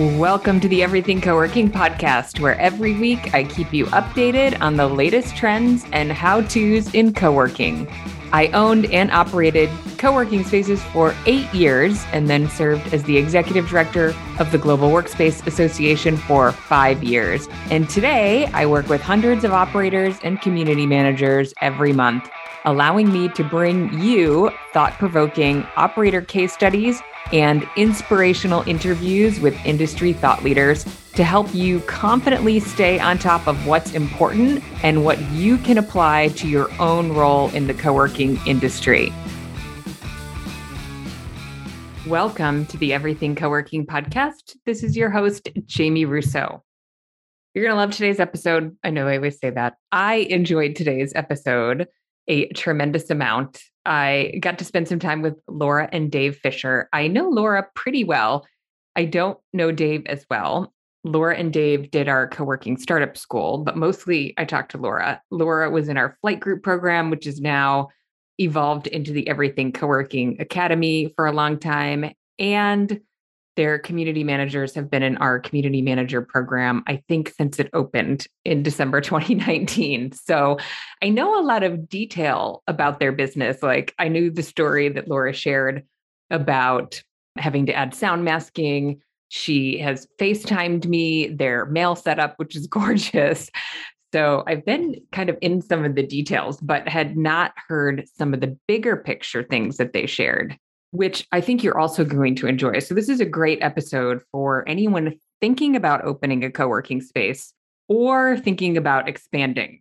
Welcome to the Everything Co-working podcast, where every week I keep you updated on the latest trends and how-tos in co-working. I owned and operated co-working spaces for 8 years and then served as the executive director of the Global Workspace Association for 5 years. And today I work with hundreds of operators and community managers every month, allowing me to bring you thought-provoking operator case studies and inspirational interviews with industry thought leaders to help you confidently stay on top of what's important and what you can apply to your own role in the co working industry. Welcome to the Everything Co working podcast. This is your host, Jamie Russo. You're going to love today's episode. I know I always say that. I enjoyed today's episode a tremendous amount. I got to spend some time with Laura and Dave Fisher. I know Laura pretty well. I don't know Dave as well. Laura and Dave did our co working startup school, but mostly I talked to Laura. Laura was in our flight group program, which is now evolved into the Everything Co working Academy for a long time. And their community managers have been in our community manager program, I think, since it opened in December 2019. So I know a lot of detail about their business. Like I knew the story that Laura shared about having to add sound masking. She has FaceTimed me their mail setup, which is gorgeous. So I've been kind of in some of the details, but had not heard some of the bigger picture things that they shared which I think you're also going to enjoy. So, this is a great episode for anyone thinking about opening a co working space or thinking about expanding.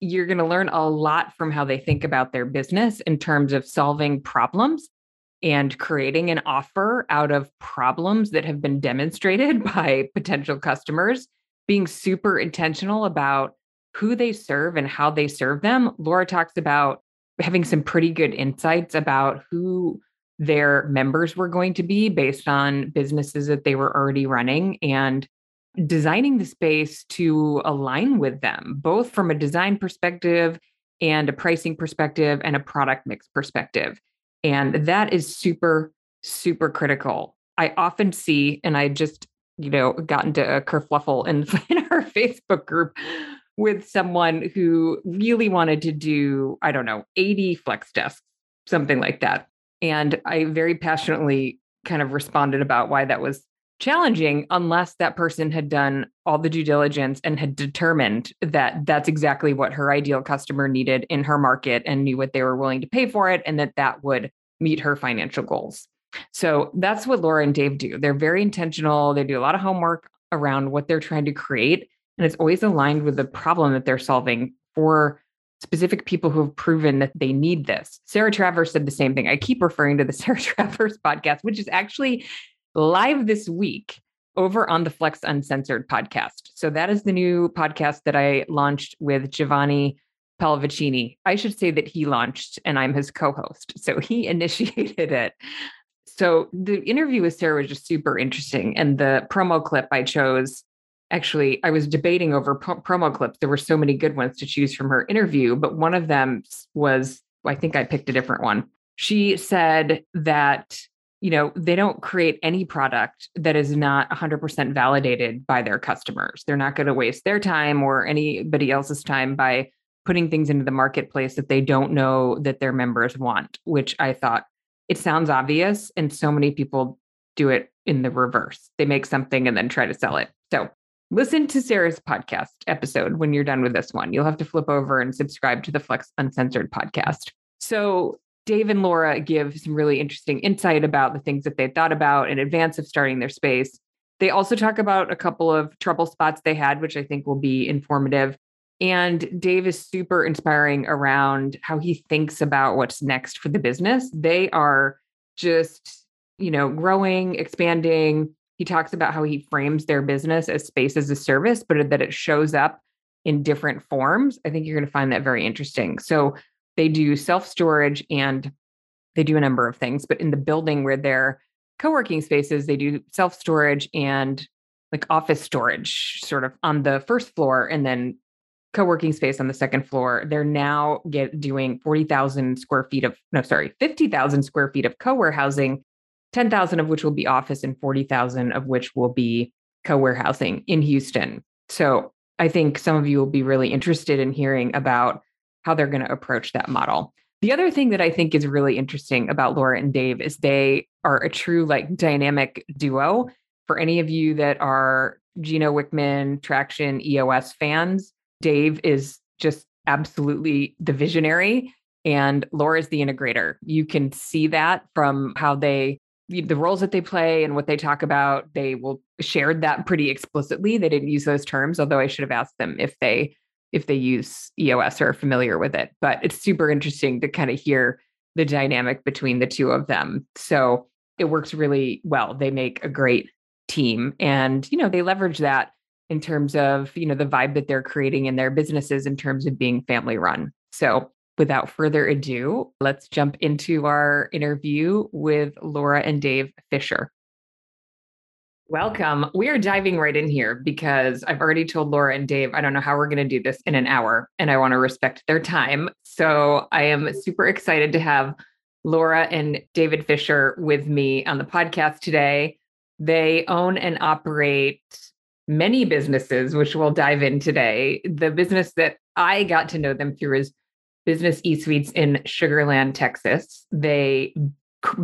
You're going to learn a lot from how they think about their business in terms of solving problems and creating an offer out of problems that have been demonstrated by potential customers, being super intentional about who they serve and how they serve them. Laura talks about having some pretty good insights about who their members were going to be based on businesses that they were already running and designing the space to align with them, both from a design perspective and a pricing perspective and a product mix perspective. And that is super, super critical. I often see, and I just, you know, got into a kerfluffle in, in our Facebook group with someone who really wanted to do, I don't know, 80 flex desks, something like that. And I very passionately kind of responded about why that was challenging unless that person had done all the due diligence and had determined that that's exactly what her ideal customer needed in her market and knew what they were willing to pay for it and that that would meet her financial goals. So that's what Laura and Dave do. They're very intentional. They do a lot of homework around what they're trying to create and it's always aligned with the problem that they're solving for specific people who have proven that they need this. Sarah Travers said the same thing. I keep referring to the Sarah Travers podcast, which is actually live this week over on the Flex Uncensored podcast. So that is the new podcast that I launched with Giovanni Pallavicini. I should say that he launched and I'm his co-host. So he initiated it. So the interview with Sarah was just super interesting. And the promo clip I chose actually i was debating over promo clips. There were so many good ones to choose from her interview but one of them was i think i picked a different one. She said that you know they don't create any product that is not 100% validated by their customers. They're not going to waste their time or anybody else's time by putting things into the marketplace that they don't know that their members want which i thought it sounds obvious and so many people do it in the reverse. They make something and then try to sell it. So listen to Sarah's podcast episode when you're done with this one. You'll have to flip over and subscribe to the Flex Uncensored podcast. So, Dave and Laura give some really interesting insight about the things that they thought about in advance of starting their space. They also talk about a couple of trouble spots they had, which I think will be informative. And Dave is super inspiring around how he thinks about what's next for the business. They are just, you know, growing, expanding, he talks about how he frames their business as space as a service, but that it shows up in different forms. I think you're going to find that very interesting. So they do self storage and they do a number of things, but in the building where they're co working spaces, they do self storage and like office storage sort of on the first floor and then co-working space on the second floor they're now get doing 40,000 square feet of no sorry 50,000 square feet of co-warehousing 10,000 of which will be office and 40,000 of which will be co-warehousing in Houston. So I think some of you will be really interested in hearing about how they're going to approach that model. The other thing that I think is really interesting about Laura and Dave is they are a true like dynamic duo. For any of you that are Gino Wickman, Traction, EOS fans, Dave is just absolutely the visionary and Laura is the integrator. You can see that from how they the roles that they play and what they talk about. They will shared that pretty explicitly. They didn't use those terms, although I should have asked them if they if they use EOS or are familiar with it. But it's super interesting to kind of hear the dynamic between the two of them. So it works really well. They make a great team and you know they leverage that in terms of you know the vibe that they're creating in their businesses in terms of being family run so without further ado let's jump into our interview with laura and dave fisher. Welcome. We are diving right in here because i've already told laura and dave i don't know how we're going to do this in an hour and i want to respect their time. So i am super excited to have laura and david fisher with me on the podcast today. They own and operate many businesses, which we'll dive in today. The business that I got to know them through is Business E Suites in Sugar Land, Texas. They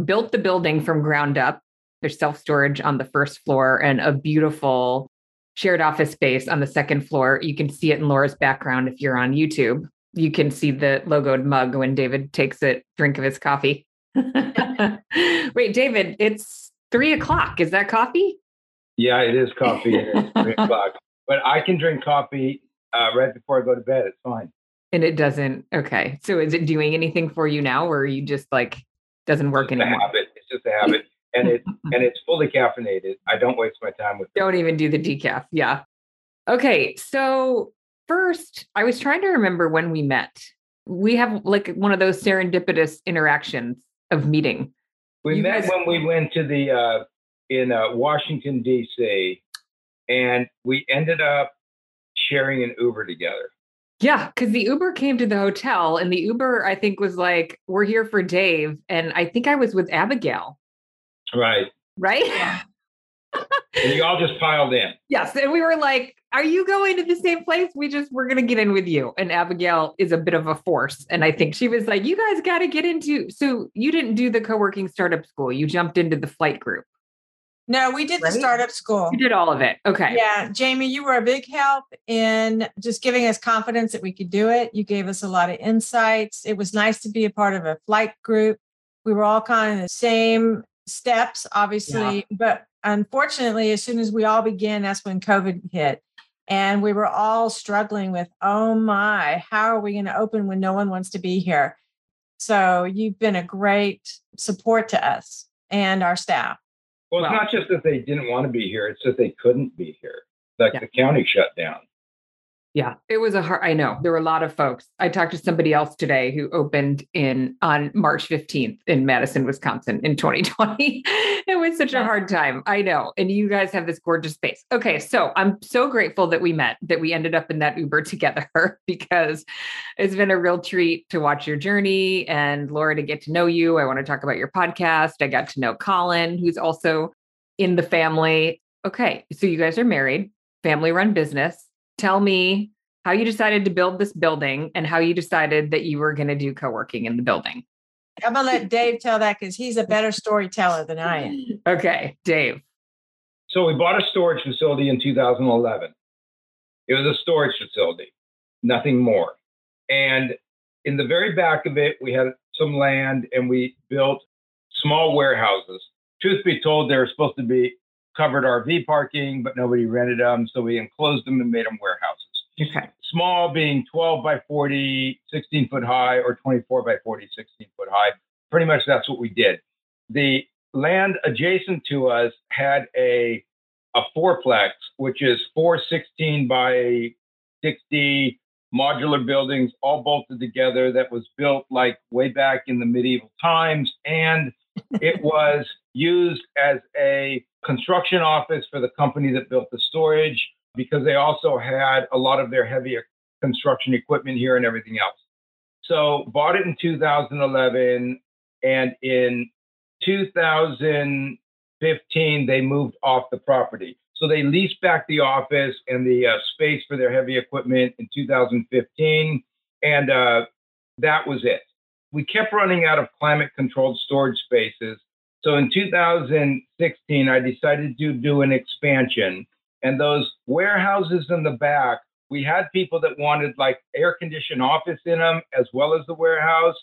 built the building from ground up. There's self storage on the first floor and a beautiful shared office space on the second floor. You can see it in Laura's background if you're on YouTube. You can see the logoed mug when David takes a drink of his coffee. Wait, David, it's three o'clock. Is that coffee? Yeah, it is coffee. it is three o'clock. But I can drink coffee uh, right before I go to bed. It's fine. And it doesn't. Okay. So is it doing anything for you now, or you just like doesn't work it's anymore? A habit. It's just a habit, and it and it's fully caffeinated. I don't waste my time with. Don't even do the decaf. Yeah. Okay. So first, I was trying to remember when we met. We have like one of those serendipitous interactions of meeting. We you met guys- when we went to the uh, in uh, Washington D.C. and we ended up sharing an Uber together. Yeah, because the Uber came to the hotel, and the Uber I think was like, "We're here for Dave," and I think I was with Abigail. Right. Right. and you all just piled in. Yes, and we were like, "Are you going to the same place? We just we're gonna get in with you." And Abigail is a bit of a force, and I think she was like, "You guys got to get into." So you didn't do the co-working startup school; you jumped into the flight group. No, we did right? the startup school. You did all of it. Okay. Yeah. Jamie, you were a big help in just giving us confidence that we could do it. You gave us a lot of insights. It was nice to be a part of a flight group. We were all kind of the same steps, obviously, yeah. but unfortunately, as soon as we all began, that's when COVID hit. And we were all struggling with, oh my, how are we going to open when no one wants to be here? So you've been a great support to us and our staff. Well, it's well, not just that they didn't want to be here; it's that they couldn't be here. Like yeah. the county shut down. Yeah, it was a hard. I know there were a lot of folks. I talked to somebody else today who opened in on March 15th in Madison, Wisconsin in 2020. it was such a hard time. I know. And you guys have this gorgeous space. Okay, so I'm so grateful that we met, that we ended up in that Uber together because it's been a real treat to watch your journey and Laura to get to know you. I want to talk about your podcast. I got to know Colin, who's also in the family. Okay, so you guys are married, family run business tell me how you decided to build this building and how you decided that you were going to do co-working in the building. I'm going to let Dave tell that because he's a better storyteller than I am. Okay, Dave. So we bought a storage facility in 2011. It was a storage facility, nothing more. And in the very back of it, we had some land and we built small warehouses. Truth be told, they were supposed to be covered RV parking, but nobody rented them. So we enclosed them and made them warehouses. Okay. Small being 12 by 40, 16 foot high, or 24 by 40, 16 foot high. Pretty much that's what we did. The land adjacent to us had a a fourplex, which is four 16 by 60 modular buildings all bolted together that was built like way back in the medieval times. And it was used as a construction office for the company that built the storage because they also had a lot of their heavy construction equipment here and everything else. So bought it in 2011 and in 2015, they moved off the property. So they leased back the office and the uh, space for their heavy equipment in 2015. And uh, that was it. We kept running out of climate controlled storage spaces. So in 2016, I decided to do an expansion. And those warehouses in the back, we had people that wanted like air conditioned office in them as well as the warehouse.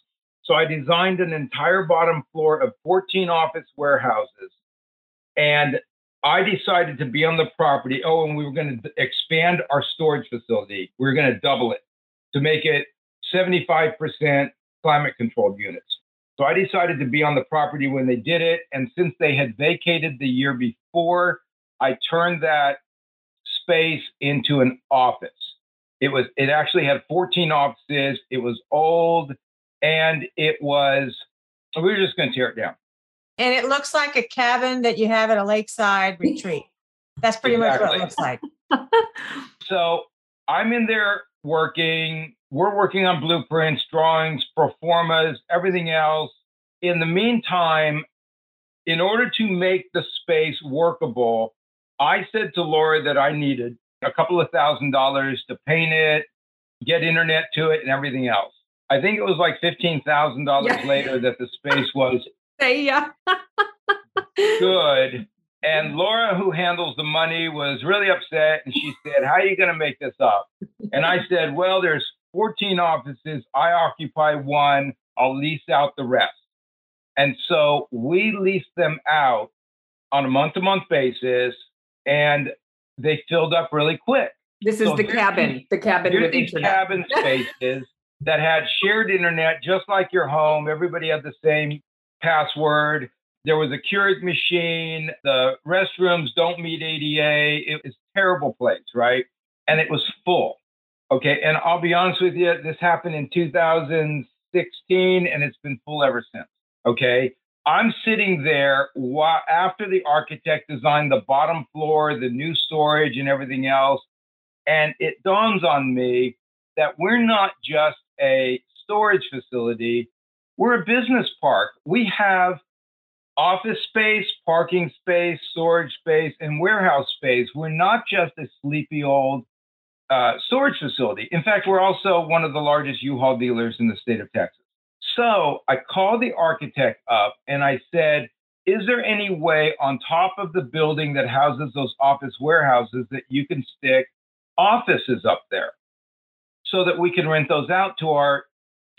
So I designed an entire bottom floor of 14 office warehouses. And I decided to be on the property. Oh, and we were going to expand our storage facility. We were going to double it to make it 75% climate controlled units. So I decided to be on the property when they did it. And since they had vacated the year before, I turned that space into an office. It was it actually had 14 offices. It was old and it was we were just going to tear it down. And it looks like a cabin that you have at a lakeside retreat. That's pretty exactly. much what it looks like. so I'm in there working. We're working on blueprints, drawings, proformas, everything else. In the meantime, in order to make the space workable, I said to Laura that I needed a couple of thousand dollars to paint it, get internet to it, and everything else. I think it was like fifteen thousand dollars later that the space was yeah. good. And Laura, who handles the money, was really upset, and she said, "How are you going to make this up?" And I said, "Well, there's 14 offices. I occupy one. I'll lease out the rest." And so we leased them out on a month-to-month basis, and they filled up really quick. This is so the cabin. The cabin with these internet. cabin spaces that had shared internet, just like your home. Everybody had the same password. There was a Keurig machine. The restrooms don't meet ADA. It was terrible place, right? And it was full. Okay. And I'll be honest with you, this happened in 2016 and it's been full ever since. Okay. I'm sitting there while, after the architect designed the bottom floor, the new storage, and everything else. And it dawns on me that we're not just a storage facility, we're a business park. We have office space, parking space, storage space, and warehouse space. We're not just a sleepy old uh, storage facility. In fact, we're also one of the largest U-Haul dealers in the state of Texas. So I called the architect up and I said, is there any way on top of the building that houses those office warehouses that you can stick offices up there so that we can rent those out to our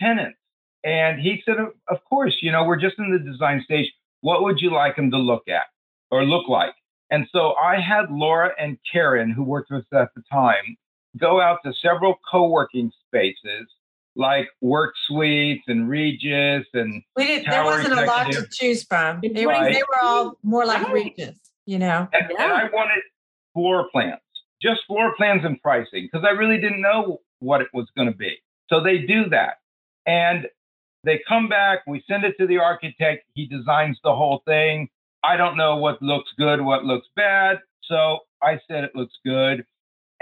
tenants? And he said, of course, you know, we're just in the design stage. What would you like them to look at or look like? And so I had Laura and Karen, who worked with us at the time, go out to several co-working spaces like Work Suites and Regus and we did, there wasn't a lot to choose from. They, right. they were all more like right. Regus, you know. And, yeah. and I wanted floor plans, just floor plans and pricing, because I really didn't know what it was going to be. So they do that. And they come back, we send it to the architect, he designs the whole thing. I don't know what looks good, what looks bad. So I said it looks good.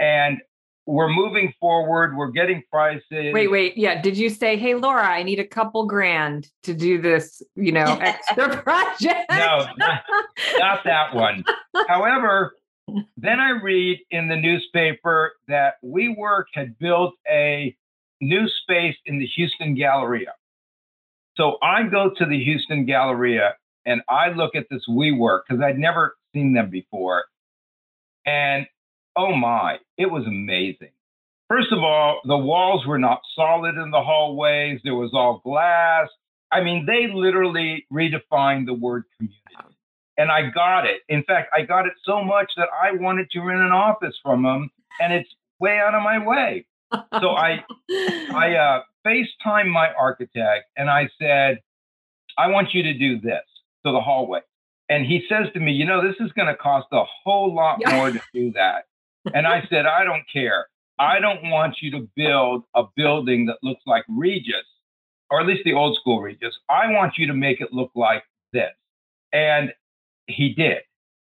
And we're moving forward. We're getting prices. Wait, wait. Yeah. Did you say, hey, Laura, I need a couple grand to do this, you know, extra project? No, not, not that one. However, then I read in the newspaper that WeWork had built a new space in the Houston Galleria. So I go to the Houston Galleria and I look at this WeWork because I'd never seen them before. And oh my, it was amazing. First of all, the walls were not solid in the hallways, there was all glass. I mean, they literally redefined the word community. And I got it. In fact, I got it so much that I wanted to rent an office from them, and it's way out of my way. So I, I uh, FaceTime my architect and I said, I want you to do this to the hallway. And he says to me, You know, this is going to cost a whole lot more to do that. And I said, I don't care. I don't want you to build a building that looks like Regus, or at least the old school Regus. I want you to make it look like this. And he did.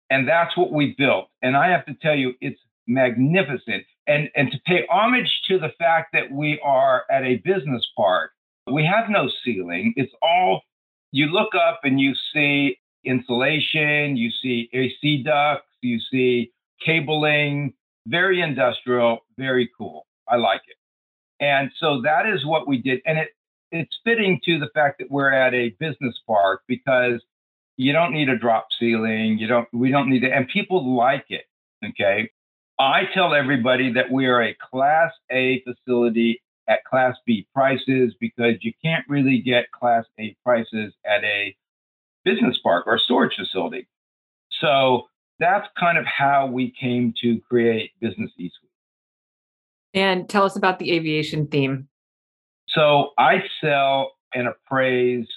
And that's what we built. And I have to tell you, it's magnificent and and to pay homage to the fact that we are at a business park we have no ceiling it's all you look up and you see insulation, you see AC ducts, you see cabling, very industrial, very cool. I like it. And so that is what we did. And it it's fitting to the fact that we're at a business park because you don't need a drop ceiling. You don't we don't need it. And people like it. Okay. I tell everybody that we are a class A facility at class B prices because you can't really get class A prices at a business park or storage facility. So that's kind of how we came to create Business E Suite. And tell us about the aviation theme. So I sell and appraise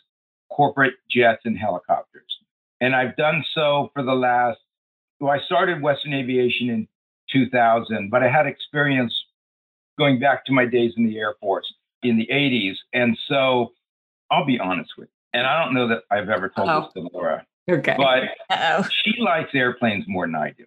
corporate jets and helicopters. And I've done so for the last, well, I started Western Aviation in 2000, but I had experience going back to my days in the Air Force in the 80s. And so I'll be honest with you. And I don't know that I've ever told oh. this to Laura. Okay. But Uh-oh. she likes airplanes more than I do.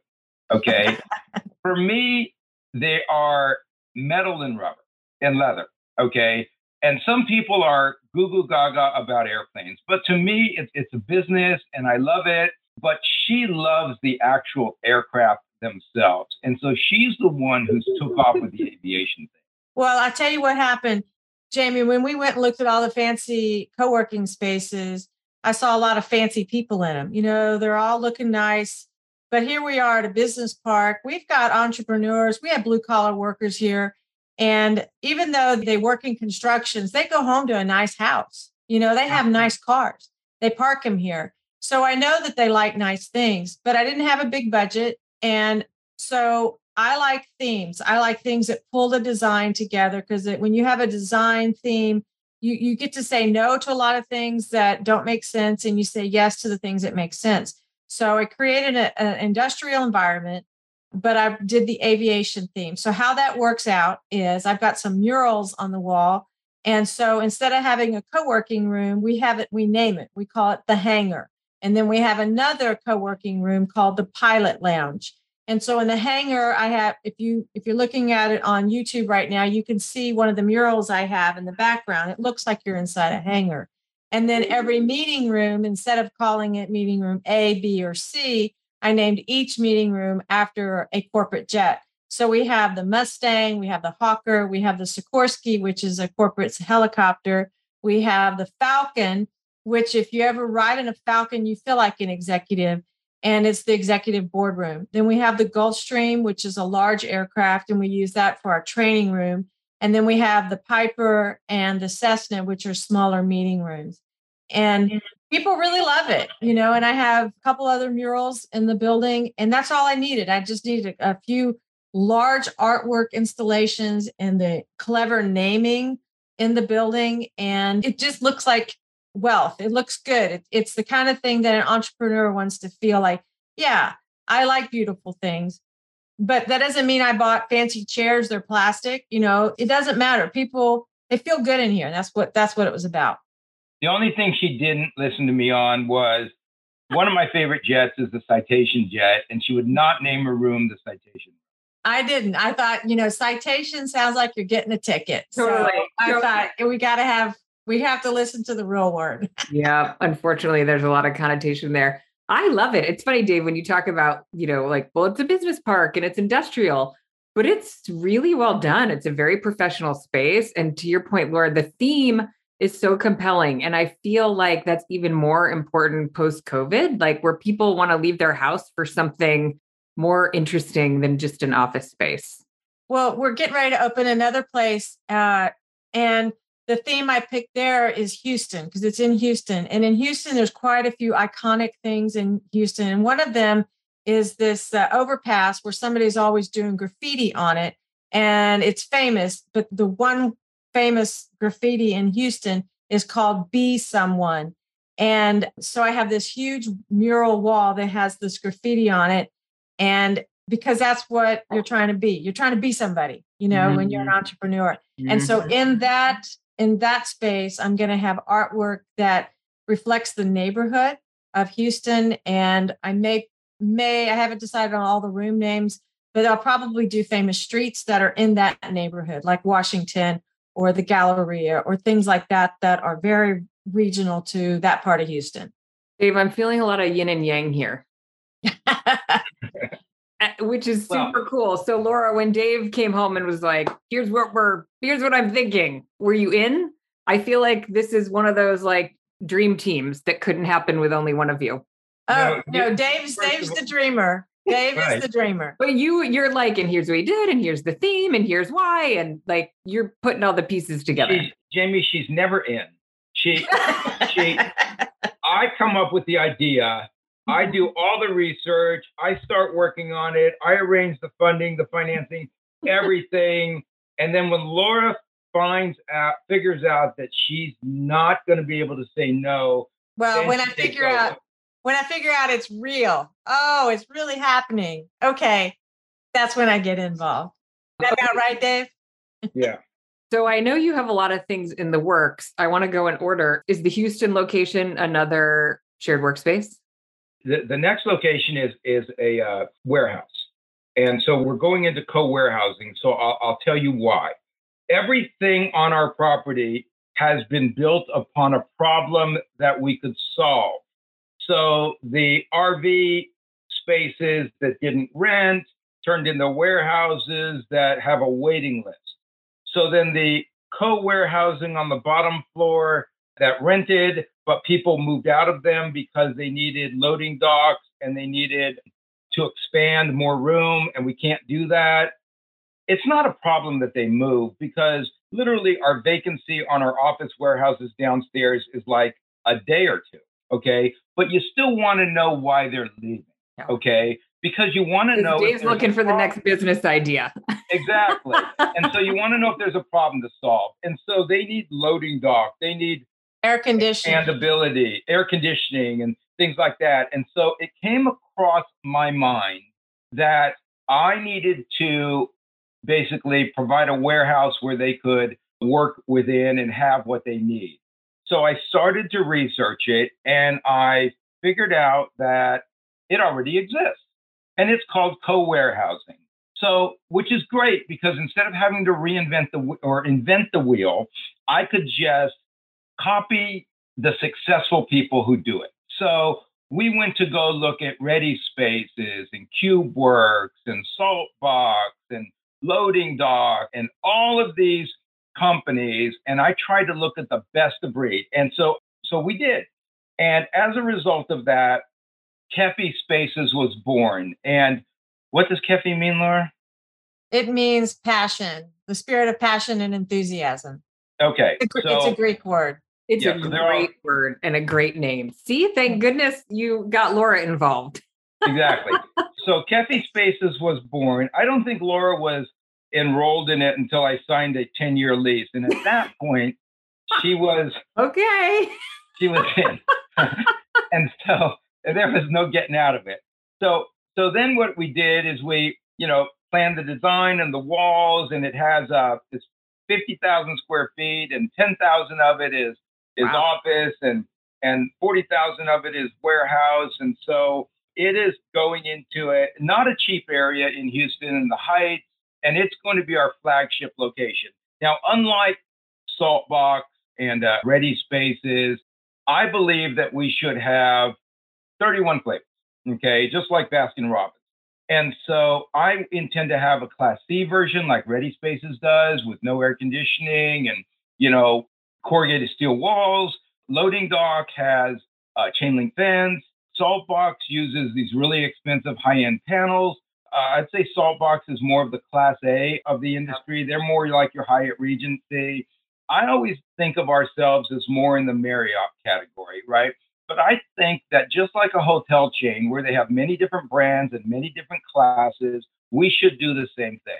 Okay. For me, they are metal and rubber and leather. Okay. And some people are goo goo gaga about airplanes, but to me, it's, it's a business and I love it. But she loves the actual aircraft themselves. And so she's the one who took off with the aviation thing. Well, I'll tell you what happened, Jamie, when we went and looked at all the fancy co working spaces, I saw a lot of fancy people in them. You know, they're all looking nice. But here we are at a business park. We've got entrepreneurs, we have blue collar workers here. And even though they work in constructions, they go home to a nice house. You know, they have uh-huh. nice cars. They park them here. So I know that they like nice things, but I didn't have a big budget. And so I like themes. I like things that pull the design together because when you have a design theme, you, you get to say no to a lot of things that don't make sense and you say yes to the things that make sense. So I created an industrial environment but I did the aviation theme. So how that works out is I've got some murals on the wall. And so instead of having a co-working room, we have it, we name it, we call it the hangar. And then we have another co-working room called the pilot lounge. And so in the hangar, I have, if you if you're looking at it on YouTube right now, you can see one of the murals I have in the background. It looks like you're inside a hangar. And then every mm-hmm. meeting room, instead of calling it meeting room A, B, or C, I named each meeting room after a corporate jet. So we have the Mustang, we have the Hawker, we have the Sikorsky, which is a corporate helicopter. We have the Falcon, which if you ever ride in a Falcon, you feel like an executive, and it's the executive boardroom. Then we have the Gulfstream, which is a large aircraft, and we use that for our training room. And then we have the Piper and the Cessna, which are smaller meeting rooms. And mm-hmm. people really love it, you know. And I have a couple other murals in the building, and that's all I needed. I just needed a, a few large artwork installations and the clever naming in the building, and it just looks like wealth. It looks good. It, it's the kind of thing that an entrepreneur wants to feel like, yeah, I like beautiful things. But that doesn't mean I bought fancy chairs, they're plastic. You know, it doesn't matter. People, they feel good in here. And that's what that's what it was about. The only thing she didn't listen to me on was one of my favorite jets is the Citation jet, and she would not name her room the Citation. I didn't. I thought, you know, citation sounds like you're getting a ticket. Totally. So I thought we got to have, we have to listen to the real word. yeah. Unfortunately, there's a lot of connotation there. I love it. It's funny, Dave, when you talk about, you know, like, well, it's a business park and it's industrial, but it's really well done. It's a very professional space. And to your point, Laura, the theme is so compelling. And I feel like that's even more important post COVID, like where people want to leave their house for something more interesting than just an office space. Well, we're getting ready to open another place. Uh, and the theme I picked there is Houston because it's in Houston. And in Houston, there's quite a few iconic things in Houston. And one of them is this uh, overpass where somebody's always doing graffiti on it. And it's famous, but the one famous graffiti in Houston is called Be Someone. And so I have this huge mural wall that has this graffiti on it. And because that's what you're trying to be, you're trying to be somebody, you know, mm-hmm. when you're an mm-hmm. entrepreneur. Mm-hmm. And so mm-hmm. in that, in that space, I'm going to have artwork that reflects the neighborhood of Houston. And I may, may, I haven't decided on all the room names, but I'll probably do famous streets that are in that neighborhood, like Washington or the Galleria or things like that that are very regional to that part of Houston. Dave, I'm feeling a lot of yin and yang here. Which is super well, cool. So Laura, when Dave came home and was like, "Here's what we're here's what I'm thinking." Were you in? I feel like this is one of those like dream teams that couldn't happen with only one of you. Oh no, no Dave's Dave's the dreamer. Dave right. is the dreamer. But you you're like, and here's what he did, and here's the theme, and here's why, and like you're putting all the pieces together. She's, Jamie, she's never in. She she I come up with the idea I do all the research. I start working on it. I arrange the funding, the financing, everything. and then when Laura finds out, figures out that she's not going to be able to say no. Well, when I figure out, when I figure out it's real, oh, it's really happening. Okay, that's when I get involved. Is that about right, Dave? Yeah. So I know you have a lot of things in the works. I want to go in order. Is the Houston location another shared workspace? The, the next location is is a uh, warehouse, and so we're going into co-warehousing. So I'll, I'll tell you why. Everything on our property has been built upon a problem that we could solve. So the RV spaces that didn't rent turned into warehouses that have a waiting list. So then the co warehousing on the bottom floor that rented but people moved out of them because they needed loading docks and they needed to expand more room, and we can't do that. It's not a problem that they move because literally our vacancy on our office warehouses downstairs is like a day or two. Okay. But you still want to know why they're leaving. Okay. Because you want to know. Dave's looking for the next business idea. exactly. and so you want to know if there's a problem to solve. And so they need loading dock. They need air conditioning and ability, air conditioning and things like that. And so it came across my mind that I needed to basically provide a warehouse where they could work within and have what they need. So I started to research it and I figured out that it already exists and it's called co-warehousing. So, which is great because instead of having to reinvent the or invent the wheel, I could just copy the successful people who do it. So we went to go look at Ready Spaces and CubeWorks and Saltbox and Loading Dock and all of these companies, and I tried to look at the best of breed. And so, so we did. And as a result of that, Kefi Spaces was born. And what does Kefi mean, Laura? It means passion, the spirit of passion and enthusiasm. Okay. It's a, so, it's a Greek word. It's yeah, a great all, word and a great name. See, thank goodness you got Laura involved. exactly. So Kefi Spaces was born. I don't think Laura was enrolled in it until I signed a 10 year lease. And at that point, she was okay. She was in. and so and there was no getting out of it. So so then what we did is we, you know, planned the design and the walls, and it has uh it's 50,000 square feet, and 10,000 of it is is wow. office and and 40,000 of it is warehouse and so it is going into a not a cheap area in Houston in the Heights and it's going to be our flagship location. Now unlike Saltbox and uh, Ready Spaces, I believe that we should have 31 flavors, okay, just like Baskin Robbins. And so I intend to have a Class C version like Ready Spaces does with no air conditioning and, you know, corrugated steel walls. Loading dock has uh, chain link fence. Saltbox uses these really expensive high end panels. Uh, I'd say Saltbox is more of the class A of the industry. They're more like your Hyatt Regency. I always think of ourselves as more in the Marriott category, right? But I think that just like a hotel chain where they have many different brands and many different classes, we should do the same thing.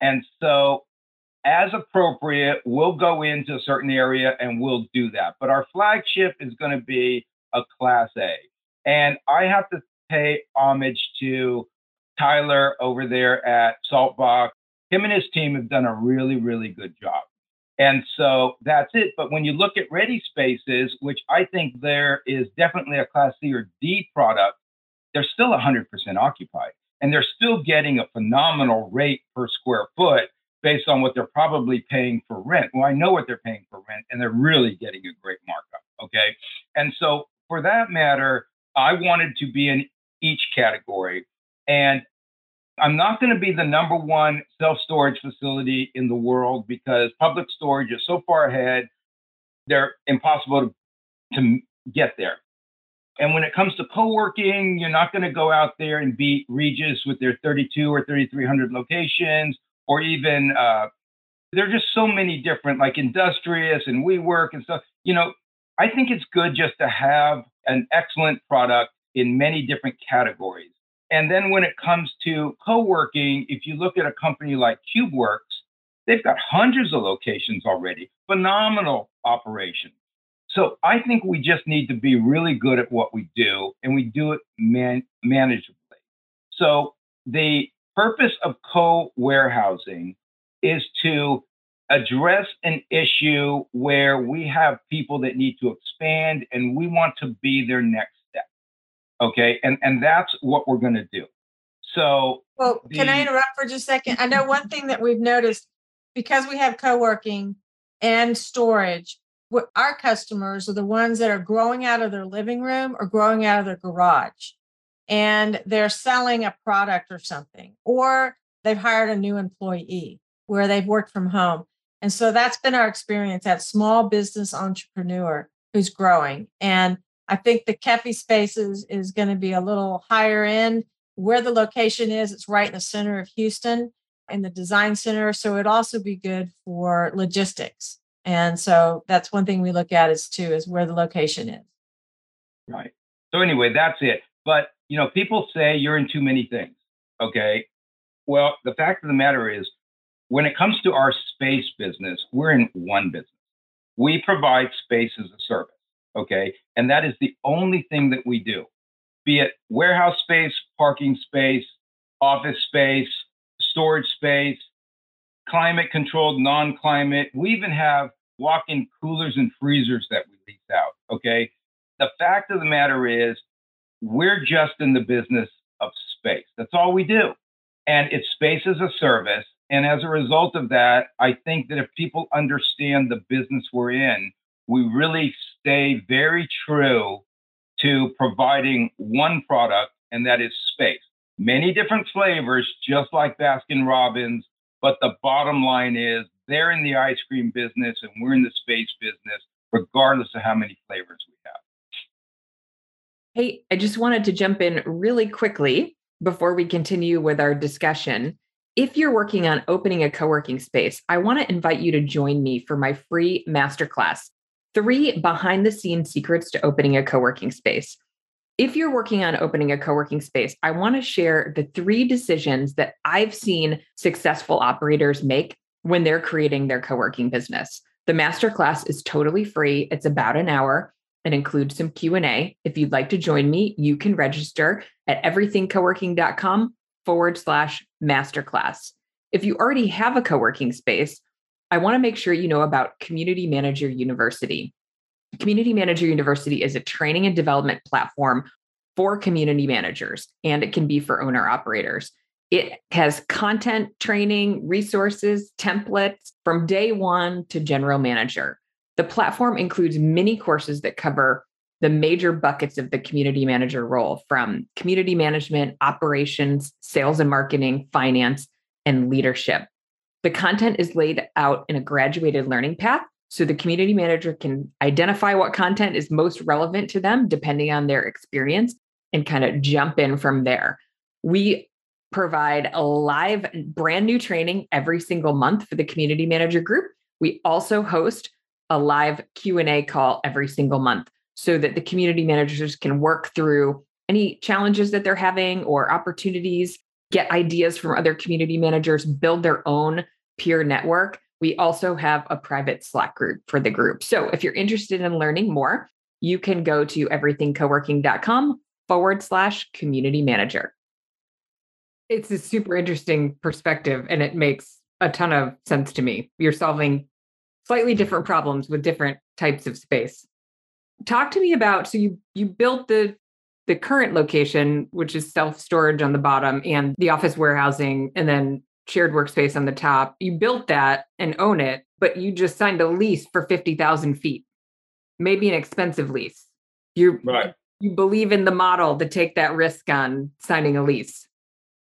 And so as appropriate, we'll go into a certain area and we'll do that. But our flagship is going to be a class A. And I have to pay homage to Tyler over there at Saltbox. Him and his team have done a really, really good job. And so that's it. But when you look at Ready Spaces, which I think there is definitely a Class C or D product, they're still 100% occupied. And they're still getting a phenomenal rate per square foot based on what they're probably paying for rent. Well, I know what they're paying for rent, and they're really getting a great markup. Okay. And so for that matter, I wanted to be in each category. And I'm not going to be the number one self storage facility in the world because public storage is so far ahead, they're impossible to, to get there. And when it comes to co working, you're not going to go out there and beat Regus with their 32 or 3,300 locations, or even uh, there are just so many different, like Industrious and WeWork and stuff. You know, I think it's good just to have an excellent product in many different categories. And then when it comes to co-working, if you look at a company like CubeWorks, they've got hundreds of locations already, phenomenal operation. So I think we just need to be really good at what we do and we do it man- manageably. So the purpose of co-warehousing is to address an issue where we have people that need to expand and we want to be their next step. Okay. And, and that's what we're going to do. So, well, the, can I interrupt for just a second? I know one thing that we've noticed because we have co working and storage, our customers are the ones that are growing out of their living room or growing out of their garage and they're selling a product or something, or they've hired a new employee where they've worked from home. And so that's been our experience that small business entrepreneur who's growing. And I think the Kefi spaces is going to be a little higher end. Where the location is, it's right in the center of Houston in the design center. So it'd also be good for logistics. And so that's one thing we look at is too, is where the location is. Right. So anyway, that's it. But you know, people say you're in too many things. Okay. Well, the fact of the matter is when it comes to our space business, we're in one business. We provide space as a service, okay? And that is the only thing that we do, be it warehouse space, parking space, office space, storage space, climate controlled, non climate. We even have walk in coolers and freezers that we lease out, okay? The fact of the matter is, we're just in the business of space. That's all we do. And it's space as a service. And as a result of that, I think that if people understand the business we're in, we really stay very true to providing one product, and that is space. Many different flavors, just like Baskin Robbins, but the bottom line is they're in the ice cream business and we're in the space business, regardless of how many flavors we have. Hey, I just wanted to jump in really quickly before we continue with our discussion if you're working on opening a co working space, I want to invite you to join me for my free masterclass three behind the scenes secrets to opening a co working space. If you're working on opening a co working space, I want to share the three decisions that I've seen successful operators make when they're creating their co working business. The masterclass is totally free. It's about an hour. It include some Q&A. If you'd like to join me, you can register at everythingcoworking.com forward slash masterclass. If you already have a co working space, I want to make sure you know about Community Manager University. Community Manager University is a training and development platform for community managers, and it can be for owner operators. It has content, training, resources, templates from day one to general manager. The platform includes many courses that cover the major buckets of the community manager role from community management, operations, sales and marketing, finance, and leadership. The content is laid out in a graduated learning path so the community manager can identify what content is most relevant to them depending on their experience and kind of jump in from there. We provide a live brand new training every single month for the community manager group. We also host a live Q&A call every single month so that the community managers can work through any challenges that they're having or opportunities, get ideas from other community managers, build their own peer network. We also have a private Slack group for the group. So if you're interested in learning more, you can go to everythingcoworking.com forward slash community manager. It's a super interesting perspective and it makes a ton of sense to me. You're solving slightly different problems with different types of space talk to me about so you you built the the current location which is self storage on the bottom and the office warehousing and then shared workspace on the top you built that and own it but you just signed a lease for 50,000 feet maybe an expensive lease. You Right. you believe in the model to take that risk on signing a lease.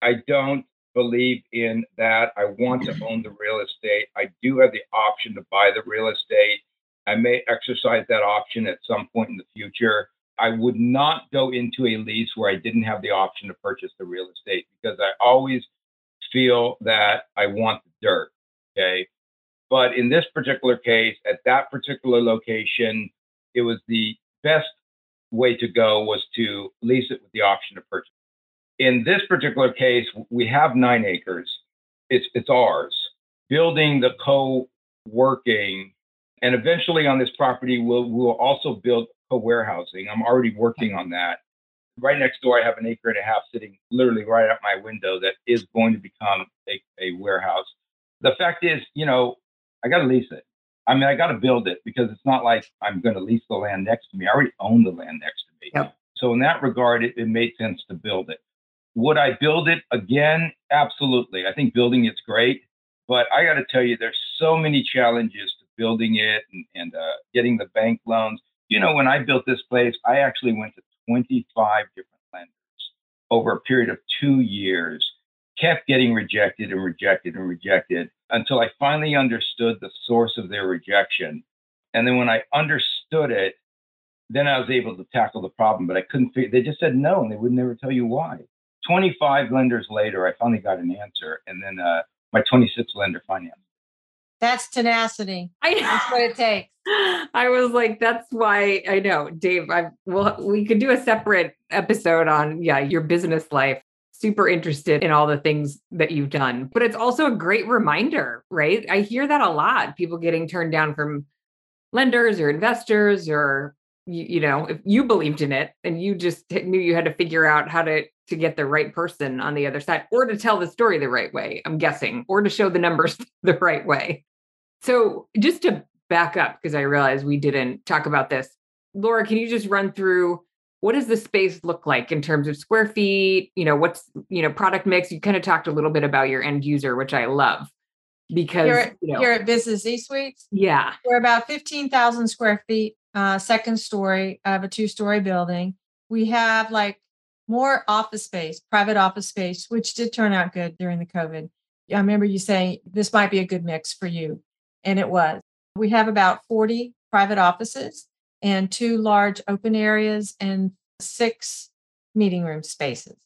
I don't believe in that. I want to own the real estate. I do have the option to buy the real estate. I may exercise that option at some point in the future. I would not go into a lease where I didn't have the option to purchase the real estate because I always feel that I want the dirt. Okay. But in this particular case, at that particular location, it was the best way to go was to lease it with the option to purchase. In this particular case, we have nine acres. It's it's ours. Building the co-working, and eventually on this property, we'll we'll also build co-warehousing. I'm already working on that. Right next door, I have an acre and a half sitting literally right out my window that is going to become a, a warehouse. The fact is, you know, I got to lease it. I mean, I got to build it because it's not like I'm going to lease the land next to me. I already own the land next to me. Yep. So in that regard, it, it made sense to build it. Would I build it again? Absolutely. I think building it's great, but I got to tell you, there's so many challenges to building it and, and uh, getting the bank loans. You know, when I built this place, I actually went to 25 different lenders over a period of two years, kept getting rejected and rejected and rejected until I finally understood the source of their rejection. And then when I understood it, then I was able to tackle the problem, but I couldn't figure, they just said no and they would never tell you why. 25 lenders later, I finally got an answer. And then uh, my 26th lender financed. That's tenacity. I That's what it takes. I was like, that's why I know, Dave. I well, we could do a separate episode on yeah your business life. Super interested in all the things that you've done, but it's also a great reminder, right? I hear that a lot. People getting turned down from lenders or investors, or you, you know, if you believed in it and you just knew you had to figure out how to to get the right person on the other side, or to tell the story the right way. I'm guessing, or to show the numbers the right way. So just to back up because I realized we didn't talk about this. Laura, can you just run through what does the space look like in terms of square feet? You know, what's, you know, product mix? You kind of talked a little bit about your end user, which I love because, Here at, you know, here at Business E Suites, yeah, we're about 15,000 square feet, uh, second story of a two story building. We have like more office space, private office space, which did turn out good during the COVID. I remember you saying this might be a good mix for you, and it was. We have about 40 private offices and two large open areas and six meeting room spaces.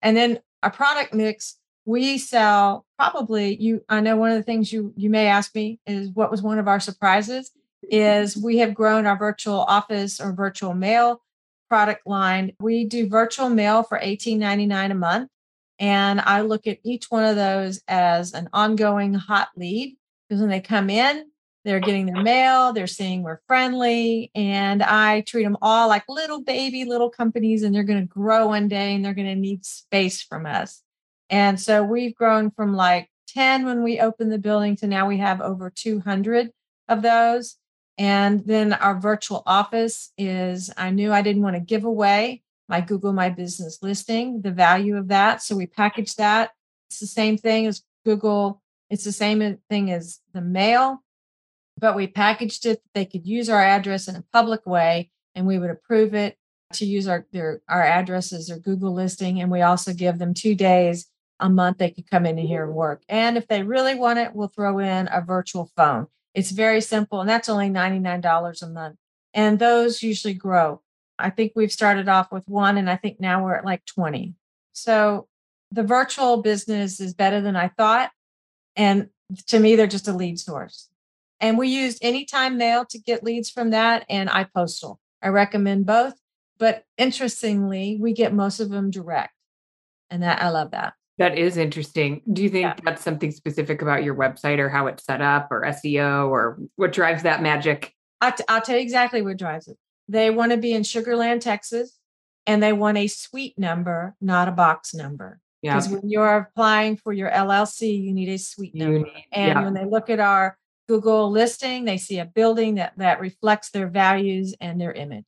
And then our product mix, we sell probably you I know one of the things you you may ask me is what was one of our surprises is we have grown our virtual office or virtual mail product line. We do virtual mail for $18.99 a month. And I look at each one of those as an ongoing hot lead because when they come in, they're getting their mail, they're seeing we're friendly, and I treat them all like little baby little companies, and they're going to grow one day and they're going to need space from us. And so we've grown from like 10 when we opened the building to now we have over 200 of those. And then our virtual office is I knew I didn't want to give away my Google My Business listing, the value of that. So we packaged that. It's the same thing as Google, it's the same thing as the mail, but we packaged it. They could use our address in a public way and we would approve it to use our their our addresses or Google listing. And we also give them two days a month they could come in here and work. And if they really want it, we'll throw in a virtual phone. It's very simple, and that's only $99 a month. And those usually grow. I think we've started off with one, and I think now we're at like 20. So the virtual business is better than I thought. And to me, they're just a lead source. And we used anytime mail to get leads from that and iPostal. I recommend both. But interestingly, we get most of them direct. And that I love that. That is interesting. Do you think Yeah. that's something specific about your website or how it's set up or SEO or what drives that magic? I'll, t- I'll tell you exactly what drives it. They want to be in Sugar Land, Texas, and they want a suite number, not a box number. Yeah. Because when you're applying for your LLC, you need a suite You number. need- and yeah. when they look at our Google listing, they see a building that that reflects their values and their image.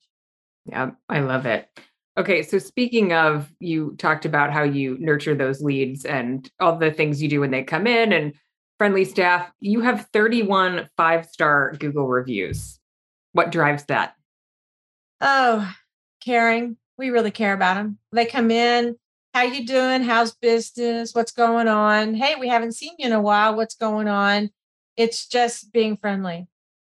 Yeah, I love it. Okay, so speaking of, you talked about how you nurture those leads and all the things you do when they come in and friendly staff. You have 31 five star Google reviews. What drives that? Oh, caring. We really care about them. They come in, how you doing? How's business? What's going on? Hey, we haven't seen you in a while. What's going on? It's just being friendly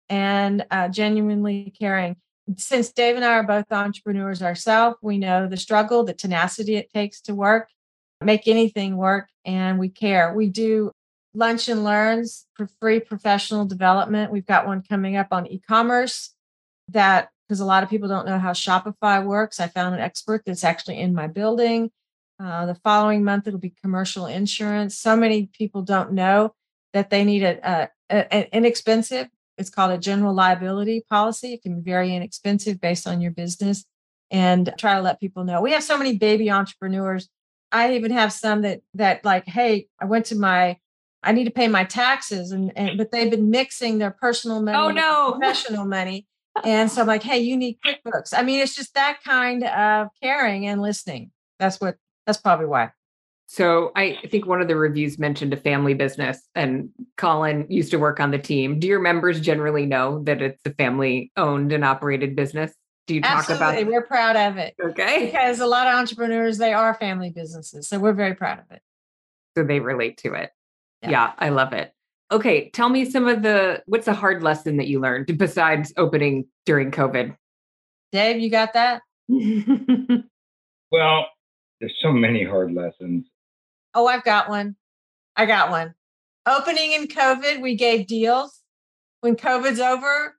and uh, genuinely caring. Since Dave and I are both entrepreneurs ourselves, we know the struggle, the tenacity it takes to work, make anything work, and we care. We do lunch and learns for free professional development. We've got one coming up on e-commerce that because a lot of people don't know how Shopify works. I found an expert that's actually in my building. Uh, the following month, it'll be commercial insurance. So many people don't know that they need a, a, a, inexpensive. It's called a general liability policy. It can be very inexpensive based on your business, and try to let people know. We have so many baby entrepreneurs. I even have some that that like, hey, I went to my I need to pay my taxes, and, and but they've been mixing their personal money, oh no, professional money, and so I'm like, hey, you need QuickBooks. I mean, it's just that kind of caring and listening. That's what. That's probably why. So I think one of the reviews mentioned a family business, and Colin used to work on the team. Do your members generally know that it's a family-owned and operated business? Do you talk Absolutely. about? We're proud of it. Okay. Because a lot of entrepreneurs, they are family businesses, so we're very proud of it. So they relate to it. Yeah. yeah, I love it. Okay, tell me some of the what's a hard lesson that you learned besides opening during COVID? Dave, you got that? well, there's so many hard lessons. Oh, I've got one. I got one. Opening in COVID, we gave deals. When COVID's over,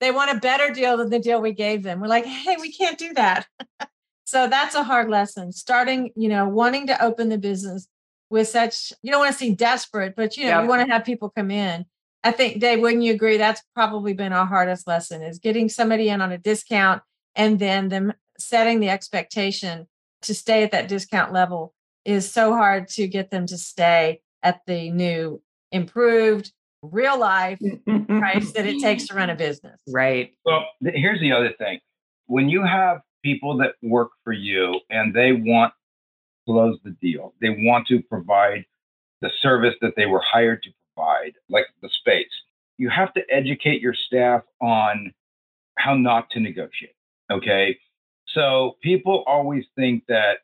they want a better deal than the deal we gave them. We're like, hey, we can't do that. so that's a hard lesson. Starting, you know, wanting to open the business with such you don't want to seem desperate, but you know, you want to have people come in. I think Dave, wouldn't you agree? That's probably been our hardest lesson is getting somebody in on a discount and then them setting the expectation to stay at that discount level is so hard to get them to stay at the new improved real life price that it takes to run a business. Right. Well, here's the other thing. When you have people that work for you and they want close the deal. They want to provide the service that they were hired to provide, like the space. You have to educate your staff on how not to negotiate. Okay. So people always think that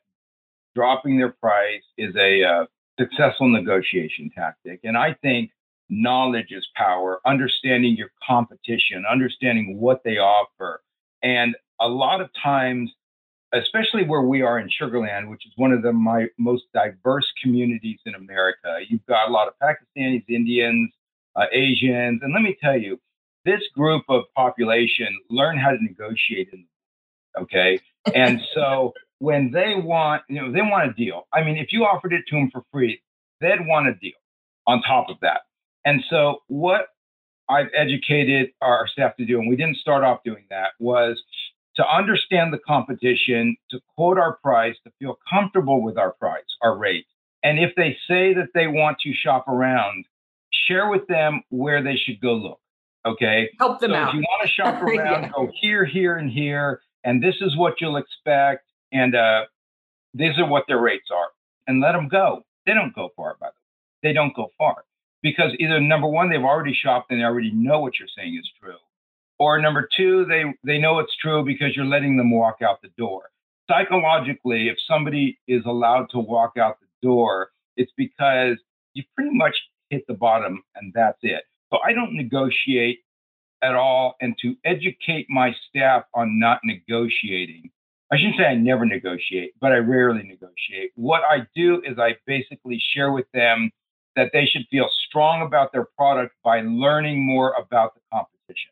dropping their price is a uh, successful negotiation tactic. And I think knowledge is power, understanding your competition, understanding what they offer. And a lot of times especially where we are in Sugar Land, which is one of the my most diverse communities in America. You've got a lot of Pakistanis, Indians, uh, Asians, and let me tell you, this group of population learn how to negotiate. In, okay, and so when they want, you know, they want a deal. I mean, if you offered it to them for free, they'd want a deal on top of that. And so what I've educated our staff to do, and we didn't start off doing that, was to understand the competition, to quote our price, to feel comfortable with our price, our rate. And if they say that they want to shop around, share with them where they should go look. Okay. Help them so out. If you want to shop around, yeah. go here, here, and here. And this is what you'll expect. And uh, these are what their rates are. And let them go. They don't go far, by the way. They don't go far because either number one, they've already shopped and they already know what you're saying is true or number two, they, they know it's true because you're letting them walk out the door. Psychologically, if somebody is allowed to walk out the door, it's because you pretty much hit the bottom and that's it. So I don't negotiate at all. And to educate my staff on not negotiating, I shouldn't say I never negotiate, but I rarely negotiate. What I do is I basically share with them that they should feel strong about their product by learning more about the competition.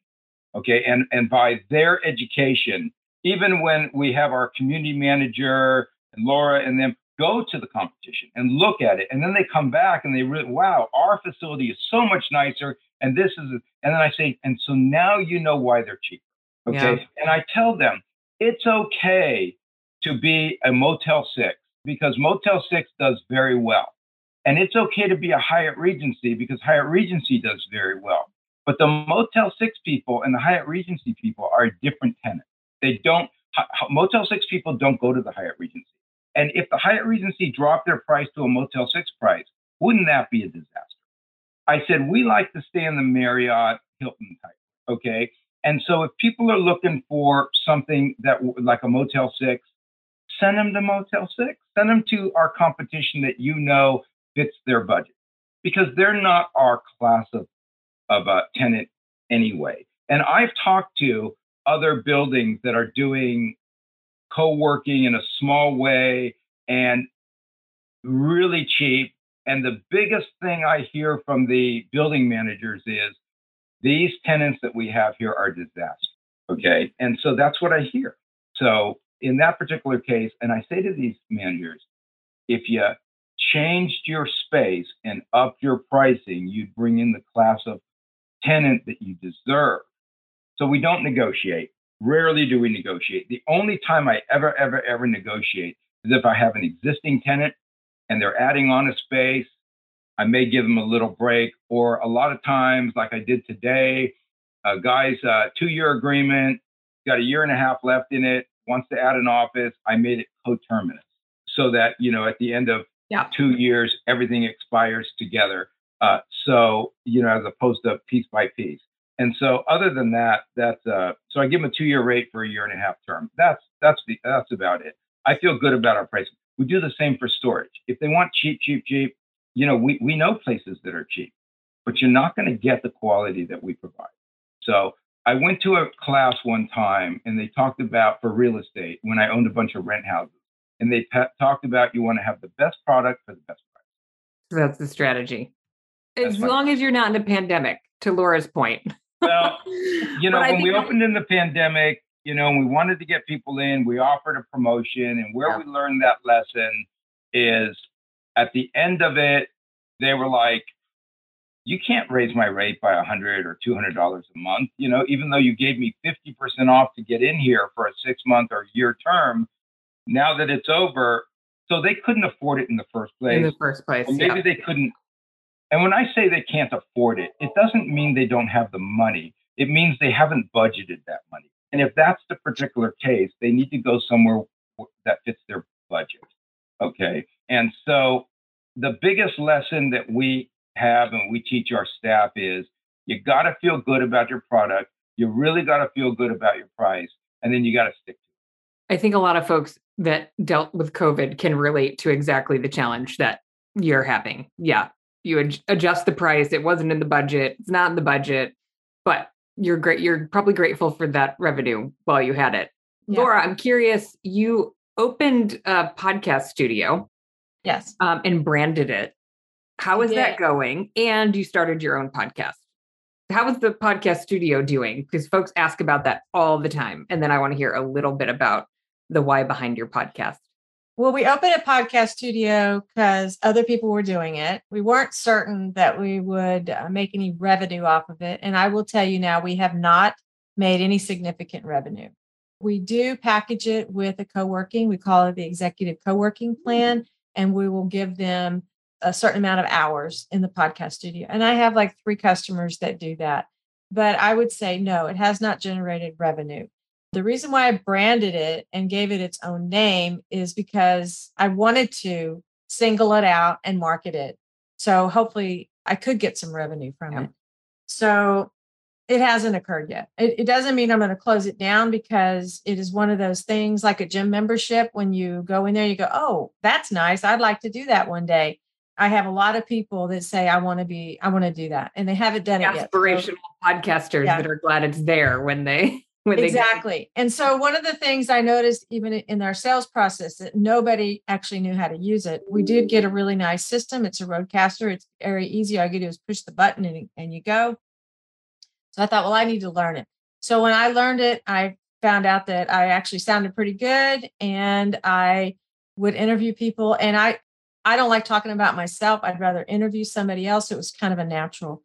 Okay. And, and by their education, even when we have our community manager and Laura and them go to the competition and look at it, and then they come back and they really, wow, our facility is so much nicer. And this is, and then I say, and so now you know why they're cheaper. Okay. Yeah. And I tell them it's okay to be a Motel 6 because Motel 6 does very well. And it's okay to be a Hyatt Regency because Hyatt Regency does very well. But the Motel 6 people and the Hyatt Regency people are a different tenant. They don't, Motel 6 people don't go to the Hyatt Regency. And if the Hyatt Regency dropped their price to a Motel 6 price, wouldn't that be a disaster? I said, we like to stay in the Marriott Hilton type, okay? And so if people are looking for something that like a Motel 6, send them to Motel 6. Send them to our competition that you know fits their budget because they're not our class of, of a tenant anyway. And I've talked to other buildings that are doing co-working in a small way and really cheap. And the biggest thing I hear from the building managers is these tenants that we have here are disaster. Okay. And so that's what I hear. So in that particular case, and I say to these managers, if you changed your space and upped your pricing, you'd bring in the class of tenant that you deserve. So we don't negotiate. Rarely do we negotiate. The only time I ever, ever, ever negotiate is if I have an existing tenant and they're adding on a space. I may give them a little break, or a lot of times, like I did today, a guy's uh, two year agreement, got a year and a half left in it, wants to add an office. I made it coterminous so that, you know, at the end of yeah. two years, everything expires together. Uh, so, you know, as opposed to piece by piece. And so, other than that, that's uh, so I give them a two-year rate for a year and a half term. That's that's the that's about it. I feel good about our pricing. We do the same for storage. If they want cheap, cheap, cheap, you know, we we know places that are cheap, but you're not going to get the quality that we provide. So I went to a class one time, and they talked about for real estate when I owned a bunch of rent houses, and they pe- talked about you want to have the best product for the best price. So that's the strategy. As long as you're not in a pandemic, to Laura's point. Well, you know, when we opened in the pandemic, you know, we wanted to get people in, we offered a promotion, and where yeah. we learned that lesson is at the end of it, they were like, you can't raise my rate by a hundred or two hundred dollars a month. You know, even though you gave me fifty percent off to get in here for a six month or year term, now that it's over, so they couldn't afford it in the first place. In the first place, maybe yeah. they couldn't and when I say they can't afford it, it doesn't mean they don't have the money. It means they haven't budgeted that money. And if that's the particular case, they need to go somewhere that fits their. And so the biggest lesson that we have and we teach our staff is you got to feel good about your product. You really got to feel good about your price. And then you got to stick to it. I think a lot of folks that dealt with COVID can relate to exactly the challenge that you're having. Yeah you ad- adjust the price. It wasn't in the budget. It's not in the budget, but you're great. You're probably grateful for that revenue while you had it. Yeah. Laura, I'm curious. You opened a podcast studio, yes, um, and branded it. How is that going? And you started your own podcast. How is the podcast studio doing? Because folks ask about that all the time, and then I want to hear a little bit about the why behind your podcast. Well, we opened a podcast studio because other people were doing it. We weren't certain that we would uh, make any revenue off of it. And I will tell you now, we have not made any significant revenue. We do package it with a co working, we call it the executive co working plan, and we will give them a certain amount of hours in the podcast studio. And I have like three customers that do that. But I would say no, it has not generated revenue. The reason why I branded it and gave it its own name is because I wanted to single it out and market it. So hopefully I could get some revenue from yeah. it. So it hasn't occurred yet. It, it doesn't mean I'm going to close it down because it is one of those things like a gym membership. When you go in there, you go, oh, that's nice. I'd like to do that one day. I have a lot of people that say I want to be, I want to do that, and they haven't done it yet. Aspirational podcasters yeah. that are glad it's there when they exactly. and so one of the things I noticed even in our sales process that nobody actually knew how to use it. We did get a really nice system. It's a RODECaster. It's very easy. All you do is push the button and, and you go. So I thought, well, I need to learn it. So when I learned it, I found out that I actually sounded pretty good and I would interview people and I I don't like talking about myself. I'd rather interview somebody else. It was kind of a natural.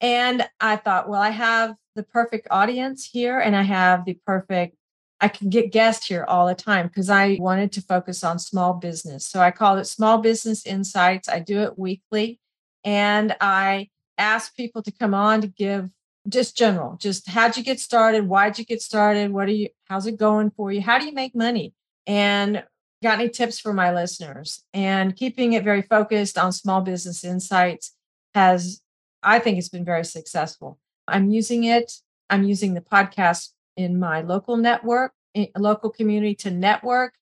And I thought, well, I have the perfect audience here and I have the perfect I can get guests here all the time because I wanted to focus on small business. So I call it Small Business Insights. I do it weekly and I ask people to come on to give just general, just how'd you get started? Why'd you get started? What are you, how's it going for you? How do you make money? And got any tips for my listeners? And keeping it very focused on small business insights has, I think, it's been very successful. I'm using it I'm using the podcast in my local network, local community to network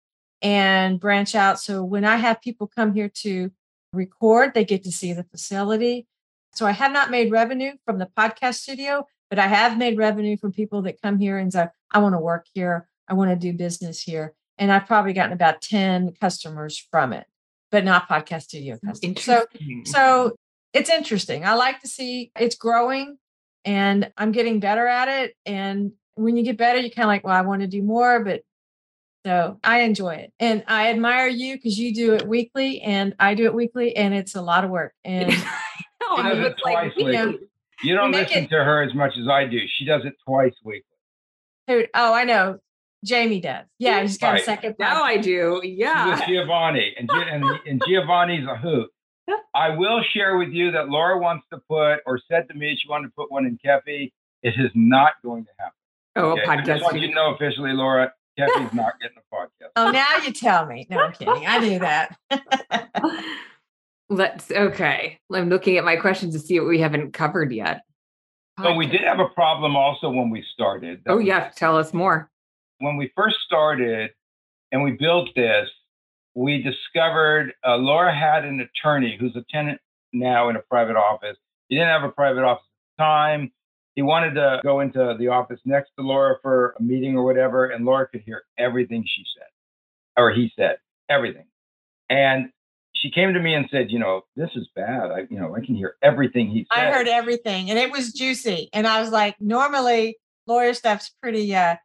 and branch out. So when I have people come here to record, they get to see the facility. So I have not made revenue from the podcast studio, but I have made revenue from people that come here and say, I want to work here. I want to do business here. And I've probably gotten about 10 customers from it, but not podcast studio customers. So, so it's interesting. I like to see it's growing and I'm getting better at it. And when you get better, you kind of like, well, I want to do more, but so I enjoy it. And I admire you because you do it weekly and I do it weekly and it's a lot of work. And she does it twice like, you, know, you don't listen it, to her as much as I do. She does it twice weekly. Oh, I know. Jamie does. Yeah, he's got right. a second. Now I do. Yeah. Giovanni. And, and, and Giovanni's a hoot. I will share with you that Laura wants to put, or said to me she wanted to put one in Kefi. It is not going to happen. Oh, okay? podcast. I just want you to know officially, Laura, Kefi's not getting a podcast. Oh, now you tell me. No, I'm kidding. I knew that. Let's, okay. I'm looking at my questions to see what we haven't covered yet. So we did have a problem also when we started. Oh, yeah. Tell us more. When we first started and we built this, we discovered uh, Laura had an attorney who's a tenant now in a private office. He didn't have a private office at the time. He wanted to go into the office next to Laura for a meeting or whatever, and Laura could hear everything she said, or he said, everything. And she came to me and said, you know, this is bad. I, you know, I can hear everything he said. I heard everything, and it was juicy. And I was like, normally lawyer stuff's pretty uh,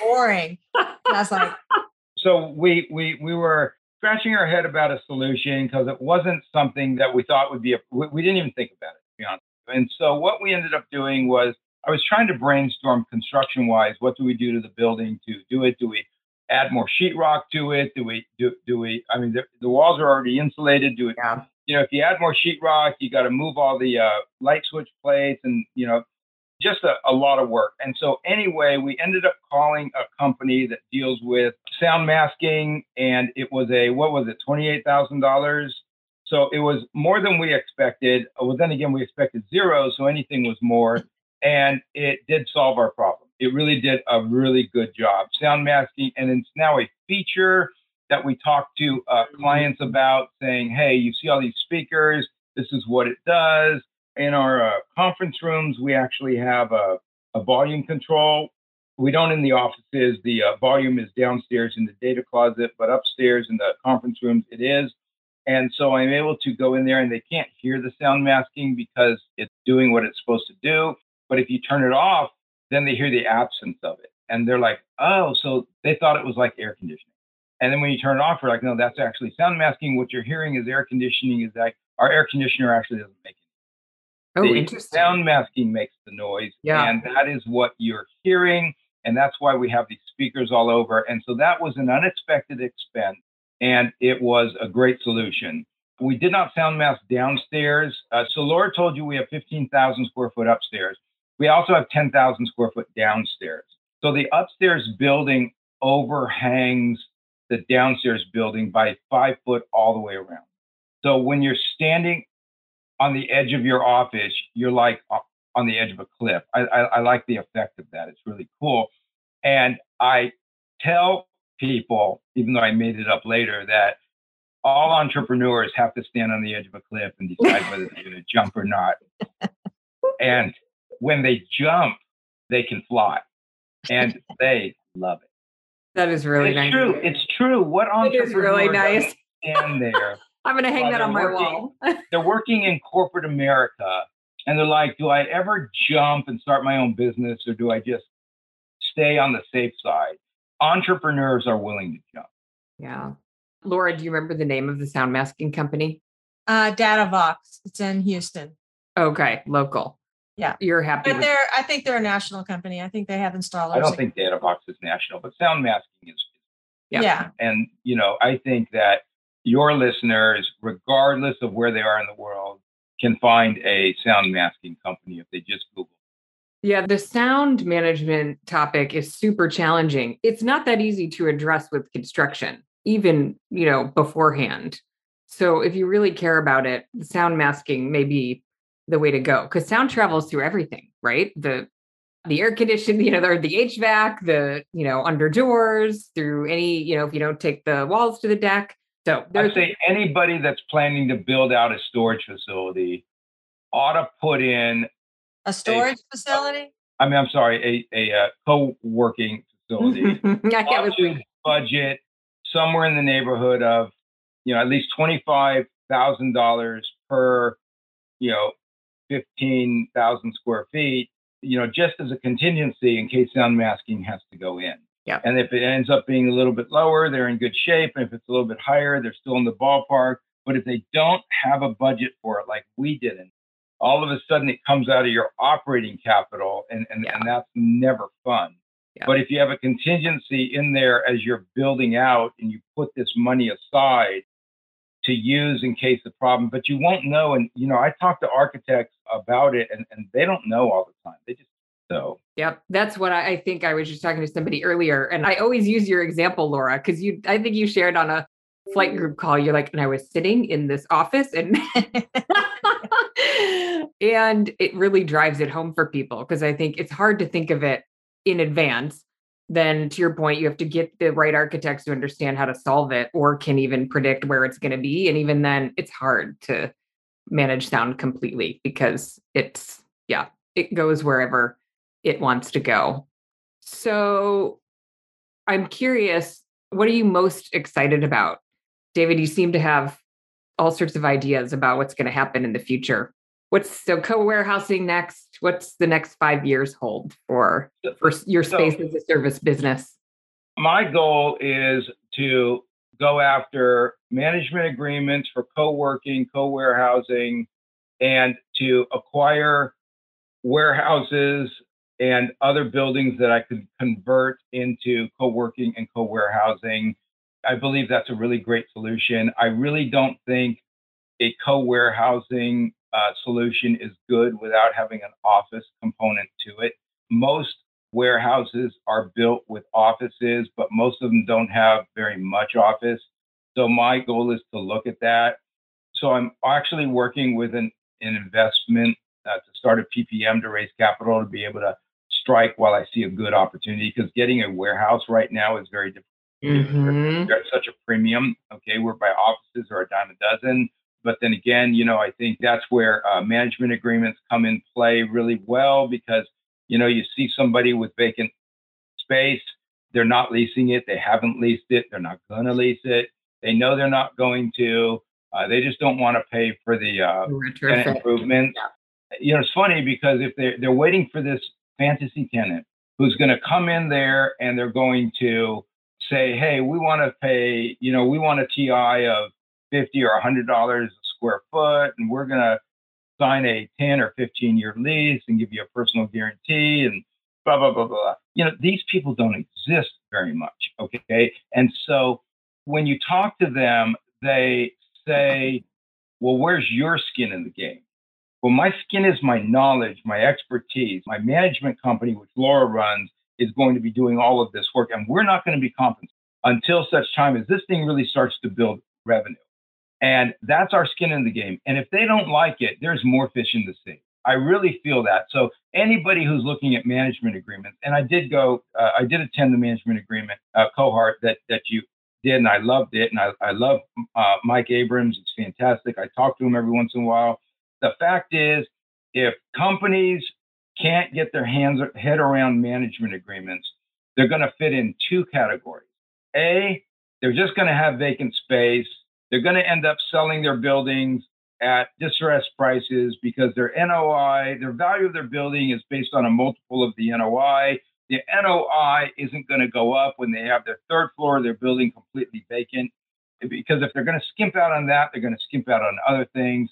boring. and I was like, so we we we were scratching our head about a solution because it wasn't something that we thought would be a, we, we, didn't even think about it, to be honest. And so what we ended up doing was I was trying to brainstorm construction wise, what do we do to the building to do it? Do we add more sheetrock to it? Do we do do we I mean the, the walls are already insulated. Do it yeah. you know if you add more sheetrock, you got to move all the uh, light switch plates and you know just a, a, lot of work. And so, anyway, we ended up calling a company that deals with sound masking, and it was a what was it, twenty eight thousand dollars. So it was more than we expected. Well, then again, we expected zero, so anything was more, and it did solve our problem. It really did a really good job. Sound masking, and it's now a feature that we talk to uh, clients about, saying, "Hey, you see all these speakers? This is what it does." in our uh, conference rooms, we actually have a, a, volume control. We don't in the offices. The uh, volume is downstairs in the data closet, but upstairs in the conference rooms, it is. And so I'm able to go in there and they can't hear the sound masking because it's doing what it's supposed to do. But if you turn it off, then they hear the absence of it. And they're like, oh, so they thought it was like air conditioning. And then when you turn it off, we're like, no, that's actually sound masking. What you're hearing is air conditioning, is that our air conditioner actually doesn't make it. Oh, the interesting. Sound masking makes the noise. Yeah. And that is what you're hearing. And that's why we have these speakers all over. And so that was an unexpected expense. And it was a great solution. We did not sound mask downstairs. Uh, so Laura told you we have 15,000 square foot upstairs. We also have 10,000 square foot downstairs. So the upstairs building overhangs the downstairs building by five foot all the way around. So when you're standing on the edge of your office, you're like on the edge of a cliff. I, I, I like the effect of that. It's really cool. And I tell people, even though I made it up later, that all entrepreneurs have to stand on the edge of a cliff and decide whether they're going to jump or not. And when they jump, they can fly, and they love it. That is really it's nice. True, it's true. What entrepreneur it is really nice. stand there I'm going to hang that on my working, wall. they're working in corporate America and they're like, do I ever jump and start my own business or do I just stay on the safe side? Entrepreneurs are willing to jump. Yeah. Laura, do you remember the name of the sound masking company? Uh, Datavox. It's in Houston. Okay, local. Yeah, you're happy. But with- they're, I think they're a national company. I think they have installers. I don't think Datavox is national, but sound masking is. Yeah. yeah. And you know, I think that your listeners, regardless of where they are in the world, can find a sound masking company if they just Google. Yeah, the sound management topic is super challenging. It's not that easy to address with construction, even, you know, beforehand. So if you really care about it, sound masking may be the way to go because sound travels through everything, right? The the air conditioning, you know, or the HVAC, the, you know, under doors, through any, you know, if you don't take the walls to the deck. So I'd say anybody that's planning to build out a storage facility ought to put in A storage facility? I mean, I'm sorry, a, a, uh co-working facility. I get ought what budget somewhere in the neighborhood of, you know, at least twenty-five thousand dollars per, you know, fifteen thousand square feet. You know, just as a contingency in case sound masking has to go in. Yeah. And if it ends up being a little bit lower, they're in good shape. And if it's a little bit higher, they're still in the ballpark. But if they don't have a budget for it, like we didn't, all of a sudden it comes out of your operating capital, and and, Yeah. and that's never fun. Yeah. But if you have a contingency in there as you're building out and you put this money aside to use in case of problem, but you won't know. And, you know, I talk to architects about it and, and they don't know all the time. They just, so Yep, that's what I, I think. I was just talking to somebody earlier, and I always use your example, Laura, because you. I think you shared on a flight group call. You're like, and I was sitting in this office, and and it really drives it home for people because I think it's hard to think of it in advance. Then, to your point, you have to get the right architects to understand how to solve it, or can even predict where it's going to be, and even then, it's hard to manage sound completely because it's yeah, it goes wherever it wants to go. So I'm curious, what are you most excited about? David, you seem to have all sorts of ideas about what's going to happen in the future. What's so co-warehousing next? What's the next five years hold for, for your So- space as a service business? my goal is to go after management agreements for co-working, co-warehousing, and to acquire warehouses and other buildings that I could convert into co-working and co-warehousing. I believe that's a really great solution. I really don't think a co-warehousing uh, solution is good without having an office component to it. Most warehouses are built with offices, but most of them don't have very much office. So my goal is to look at that. So I'm actually working with an, an investment uh, to start a PPM to raise capital to be able to strike while I see a good opportunity because getting a warehouse right now is very difficult. Mhm. They're at such a premium. Okay, we're by offices are a dime a dozen. But then again, you know, I think that's where uh, management agreements come in play really well because you know you see somebody with vacant space, they're not leasing it, they haven't leased it, they're not going to lease it, they know they're not going to, uh, they just don't want to pay for the uh, improvements. You know, it's funny because if they're they're waiting for this fantasy tenant who's going to come in there and they're going to say, "Hey, we want to pay, you know, we want a TI of fifty or hundred dollars a square foot, and we're going to sign a ten or fifteen year lease and give you a personal guarantee and blah blah blah blah." You know, these people don't exist very much. Okay, and so when you talk to them, they say, "Well, where's your skin in the game?" Well, my skin is my knowledge, my expertise. My management company, which Laura runs, is going to be doing all of this work, and we're not going to be compensated until such time as this thing really starts to build revenue. And that's our skin in the game. And if they don't like it, there's more fish in the sea. I really feel that. So anybody who's looking at management agreements, and I did go, uh, I did attend the management agreement uh, cohort that that you did, and I loved it. And I, I love uh, Mike Abrams. It's fantastic. I talk to him every once in a while. The fact is, if companies can't get their hands head around management agreements, they're going to fit in two categories. A, they're just going to have vacant space. They're going to end up selling their buildings at distressed prices because their NOI, their value of their building is based on a multiple of the NOI. The NOI isn't going to go up when they have their third floor of their building completely vacant because if they're going to skimp out on that, they're going to skimp out on other things.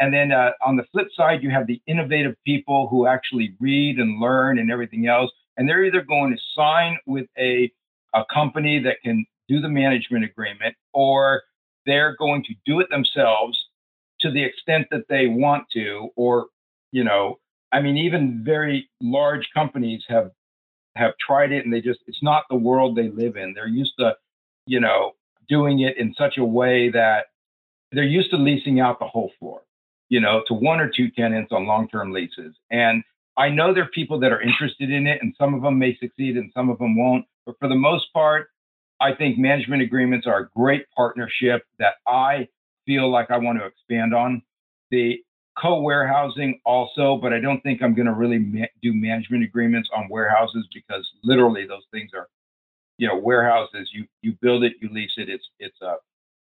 And then uh, on the flip side, you have the innovative people who actually read and learn and everything else. And they're either going to sign with a, a company that can do the management agreement or they're going to do it themselves to the extent that they want to. Or, you know, I mean, even very large companies have have tried it and they just it's not the world they live in. They're used to, you know, doing it in such a way that they're used to leasing out the whole floor you know, to one or two tenants on long-term leases. And I know there are people that are interested in it, and some of them may succeed and some of them won't. But for the most part, I think management agreements are a great partnership that I feel like I want to expand on. The co warehousing also, but I don't think I'm going to really ma- do management agreements on warehouses because literally those things are, you know, warehouses. You you build it, you lease it. It's it's a uh,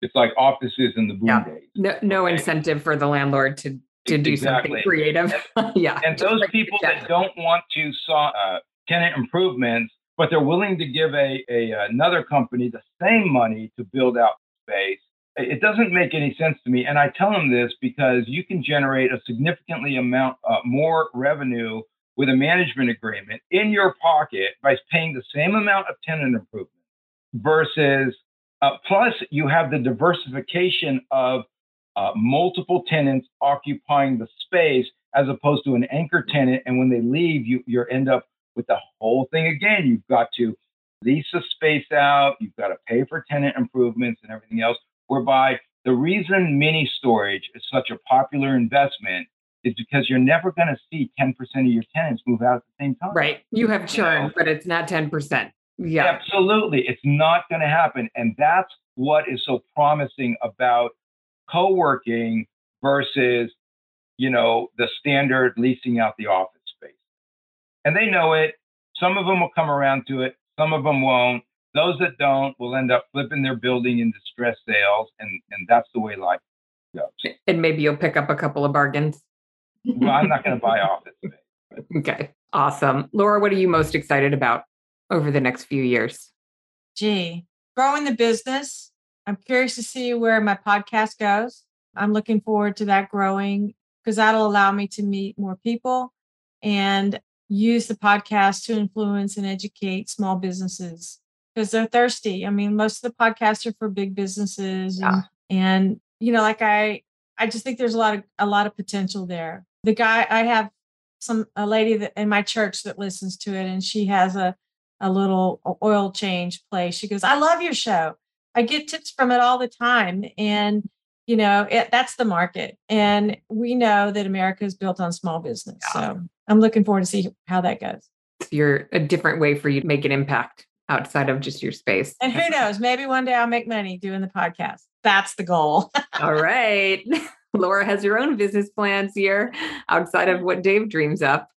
it's like offices in the boom yeah. days. No, no okay? incentive for the landlord to to do exactly. something creative. yeah. And those people that don't want to saw uh, tenant improvements, but they're willing to give a, a another company the same money to build out space. It doesn't make any sense to me. And I tell them this because you can generate a significantly amount uh, more revenue with a management agreement in your pocket by paying the same amount of tenant improvement versus uh, plus you have the diversification of uh, multiple tenants occupying the space as opposed to an anchor tenant. And when they leave, you you end up with the whole thing again. You've got to lease the space out. You've got to pay for tenant improvements and everything else. Whereby the reason mini storage is such a popular investment is because you're never going to see 10% of your tenants move out at the same time. Right. You have churn, you know? but it's not 10%. Yeah. Absolutely. It's not going to happen. And that's what is so promising about co-working versus you know the standard leasing out the office and they know it. Some of them will come around to it. Some of them won't. Those that don't will end up flipping their building into stress sales and and that's the way life goes. And maybe you'll pick up a couple of bargains. Well i'm not going to buy office space. Okay awesome. Laura what are you most excited about over the next few years? Gee growing the business. I'm curious to see where my podcast goes. I'm looking forward to that growing because that'll allow me to meet more people and use the podcast to influence and educate small businesses because they're thirsty. I mean, most of the podcasts are for big businesses and, and you know, like I I just think there's a lot of a lot of potential there. The guy I have some a lady that in my church that listens to it and she has a a little oil change place. She goes, "I love your show." I get tips from it all the time. And, you know, it, that's the market. And we know that America is built on small business. Yeah. So I'm looking forward to see how that goes. You're a different way for you to make an impact outside of just your space. And who knows, maybe one day I'll make money doing the podcast. That's the goal. all right. Laura has her own business plans here outside of what Dave dreams up.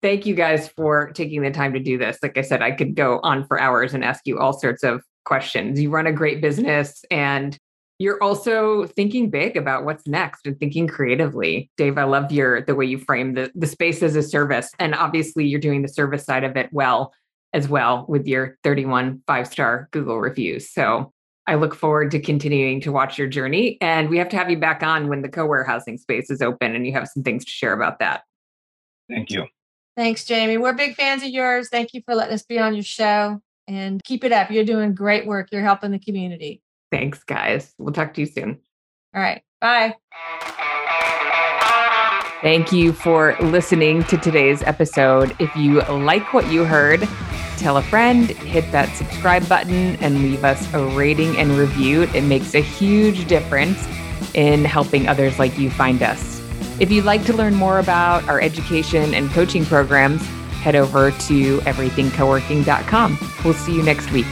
Thank you guys for taking the time to do this. Like I said, I could go on for hours and ask you all sorts of questions. You run a great business and you're also thinking big about what's next and thinking creatively. Dave, I love your the way you frame the, the space as a service. And obviously you're doing the service side of it well as well with your 31 five-star Google reviews. So I look forward to continuing to watch your journey. And we have to have you back on when the co-warehousing space is open and you have some things to share about that. Thank you. Thanks, Jamie. We're big fans of yours. Thank you for letting us be on your show and keep it up. You're doing great work. You're helping the community. Thanks, guys. We'll talk to you soon. All right. Bye. Thank you for listening to today's episode. If you like what you heard, tell a friend, hit that subscribe button, and leave us a rating and review. It makes a huge difference in helping others like you find us. If you'd like to learn more about our education and coaching programs, head over to everythingcoworking.com. We'll see you next week.